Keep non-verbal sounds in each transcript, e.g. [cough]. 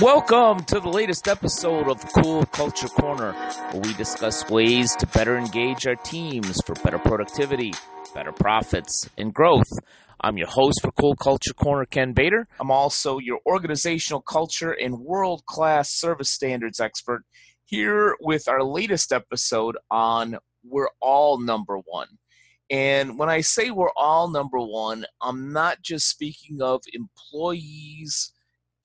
Welcome to the latest episode of Cool Culture Corner, where we discuss ways to better engage our teams for better productivity, better profits, and growth. I'm your host for Cool Culture Corner, Ken Bader. I'm also your organizational culture and world class service standards expert here with our latest episode on We're All Number One. And when I say we're all number one, I'm not just speaking of employees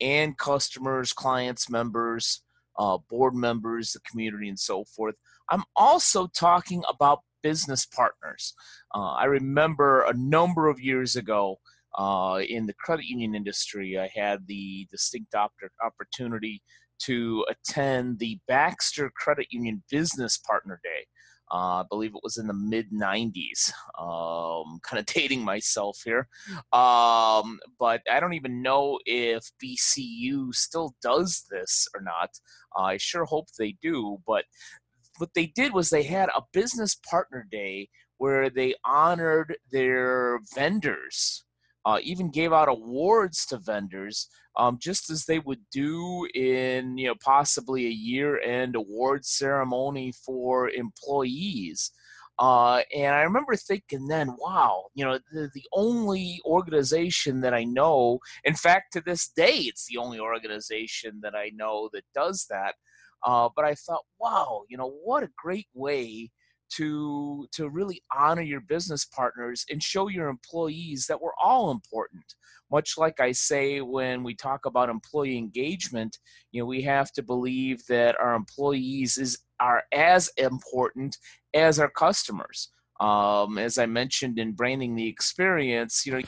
and customers, clients, members, uh, board members, the community, and so forth. I'm also talking about business partners. Uh, I remember a number of years ago uh, in the credit union industry, I had the distinct op- opportunity to attend the Baxter Credit Union Business Partner Day. Uh, I believe it was in the mid 90s. Um, [laughs] kind of dating myself here. Um, but I don't even know if BCU still does this or not. Uh, I sure hope they do. But what they did was they had a business partner day where they honored their vendors. Uh, even gave out awards to vendors um, just as they would do in you know possibly a year-end award ceremony for employees. Uh, and I remember thinking then, wow, you know, the, the only organization that I know, in fact, to this day, it's the only organization that I know that does that. Uh, but I thought, wow, you know, what a great way to to really honor your business partners and show your employees that we're all important. Much like i say when we talk about employee engagement you know we have to believe that our employees is are as important as our customers um, as I mentioned in branding the experience, you know.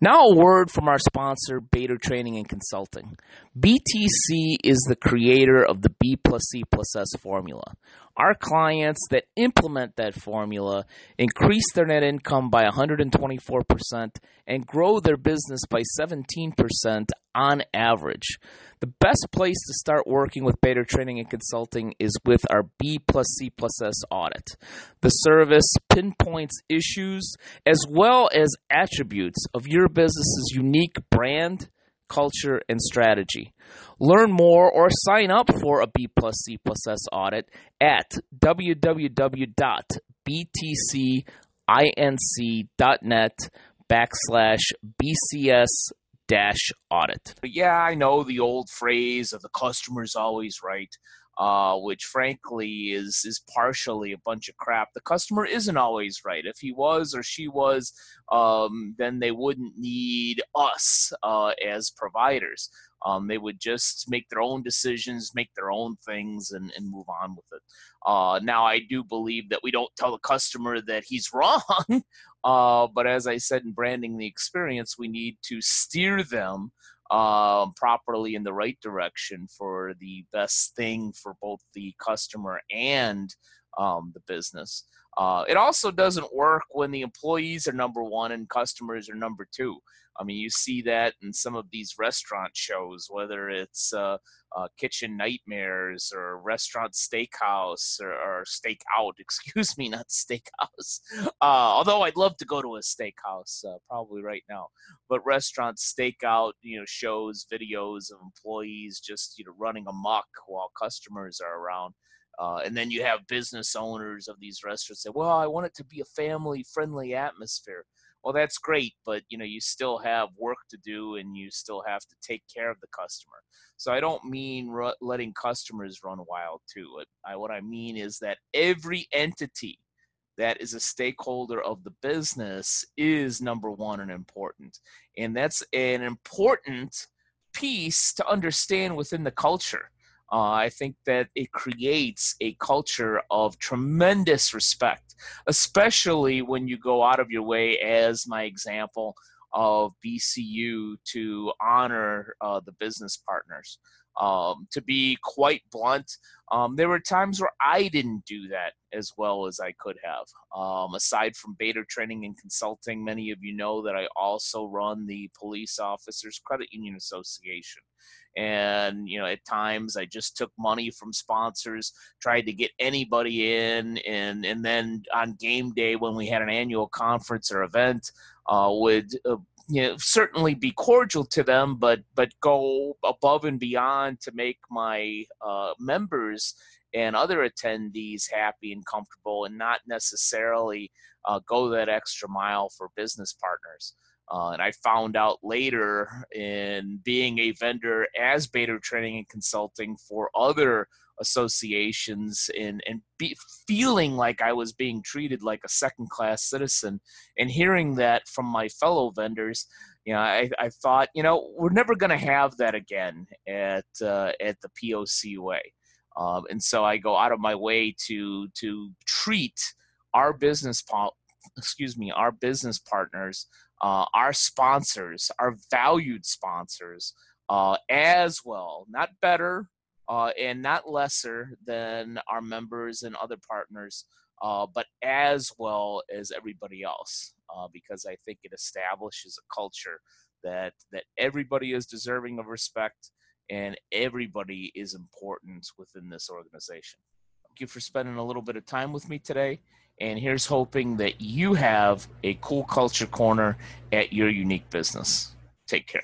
Now a word from our sponsor, Bader Training and Consulting. BTC is the creator of the B plus C plus S formula. Our clients that implement that formula increase their net income by 124% and grow their business by 17% on average. The best place to start working with Bader Training and Consulting is with our B plus C plus S audit. The service pinpoints issues as well as attributes of your business's unique brand, culture, and strategy. Learn more or sign up for a B plus C plus S audit at www.btcinc.net backslash BCS dash audit. Yeah, I know the old phrase of the customer's always right. Uh, which frankly is is partially a bunch of crap. The customer isn't always right. If he was or she was, um, then they wouldn't need us uh, as providers. Um, they would just make their own decisions, make their own things, and, and move on with it. Uh, now, I do believe that we don't tell the customer that he's [laughs] wrong. Uh, but as I said in branding the experience, we need to steer them um, properly in the right direction for the best thing for both the customer and um, the business. Uh, it also doesn't work when the employees are number one and customers are number two. I mean, you see that in some of these restaurant shows, whether it's uh, uh, Kitchen Nightmares or Restaurant Steakhouse or, or Stakeout, [laughs] excuse me, not Steakhouse. Uh, although I'd love to go to a steakhouse uh, probably right now. But Restaurant Stakeout, you know, shows videos of employees just, you know, running amok while customers are around. Uh, and then you have business owners of these restaurants say, well, I want it to be a family friendly atmosphere. Well that's great but you know you still have work to do and you still have to take care of the customer. So i don't mean r- letting customers run wild too. I, what i mean is that every entity that is a stakeholder of the business is number one and important. And that's an important piece to understand within the culture uh, I think that it creates a culture of tremendous respect, especially when you go out of your way, as my example of BCU, to honor uh, the business partners. Um, to be quite blunt, um, there were times where I didn't do that as well as I could have. Um, aside from Bader training and consulting, many of you know that I also run the Police Officers Credit Union Association and you know at times i just took money from sponsors tried to get anybody in and and then on game day when we had an annual conference or event uh, would uh, you know, certainly be cordial to them, but but go above and beyond to make my uh, members and other attendees happy and comfortable, and not necessarily uh, go that extra mile for business partners. Uh, and I found out later in being a vendor as Bader Training and Consulting for other associations and, and be, feeling like I was being treated like a second class citizen and hearing that from my fellow vendors, you know, I, I thought, you know, we're never going to have that again at, uh, at the POCUA. Um, and so I go out of my way to, to treat our business, po- excuse me, our business partners uh, our sponsors, our valued sponsors, uh, as well, not better uh, and not lesser than our members and other partners, uh, but as well as everybody else, uh, because I think it establishes a culture that that everybody is deserving of respect and everybody is important within this organization. You for spending a little bit of time with me today. And here's hoping that you have a cool culture corner at your unique business. Take care.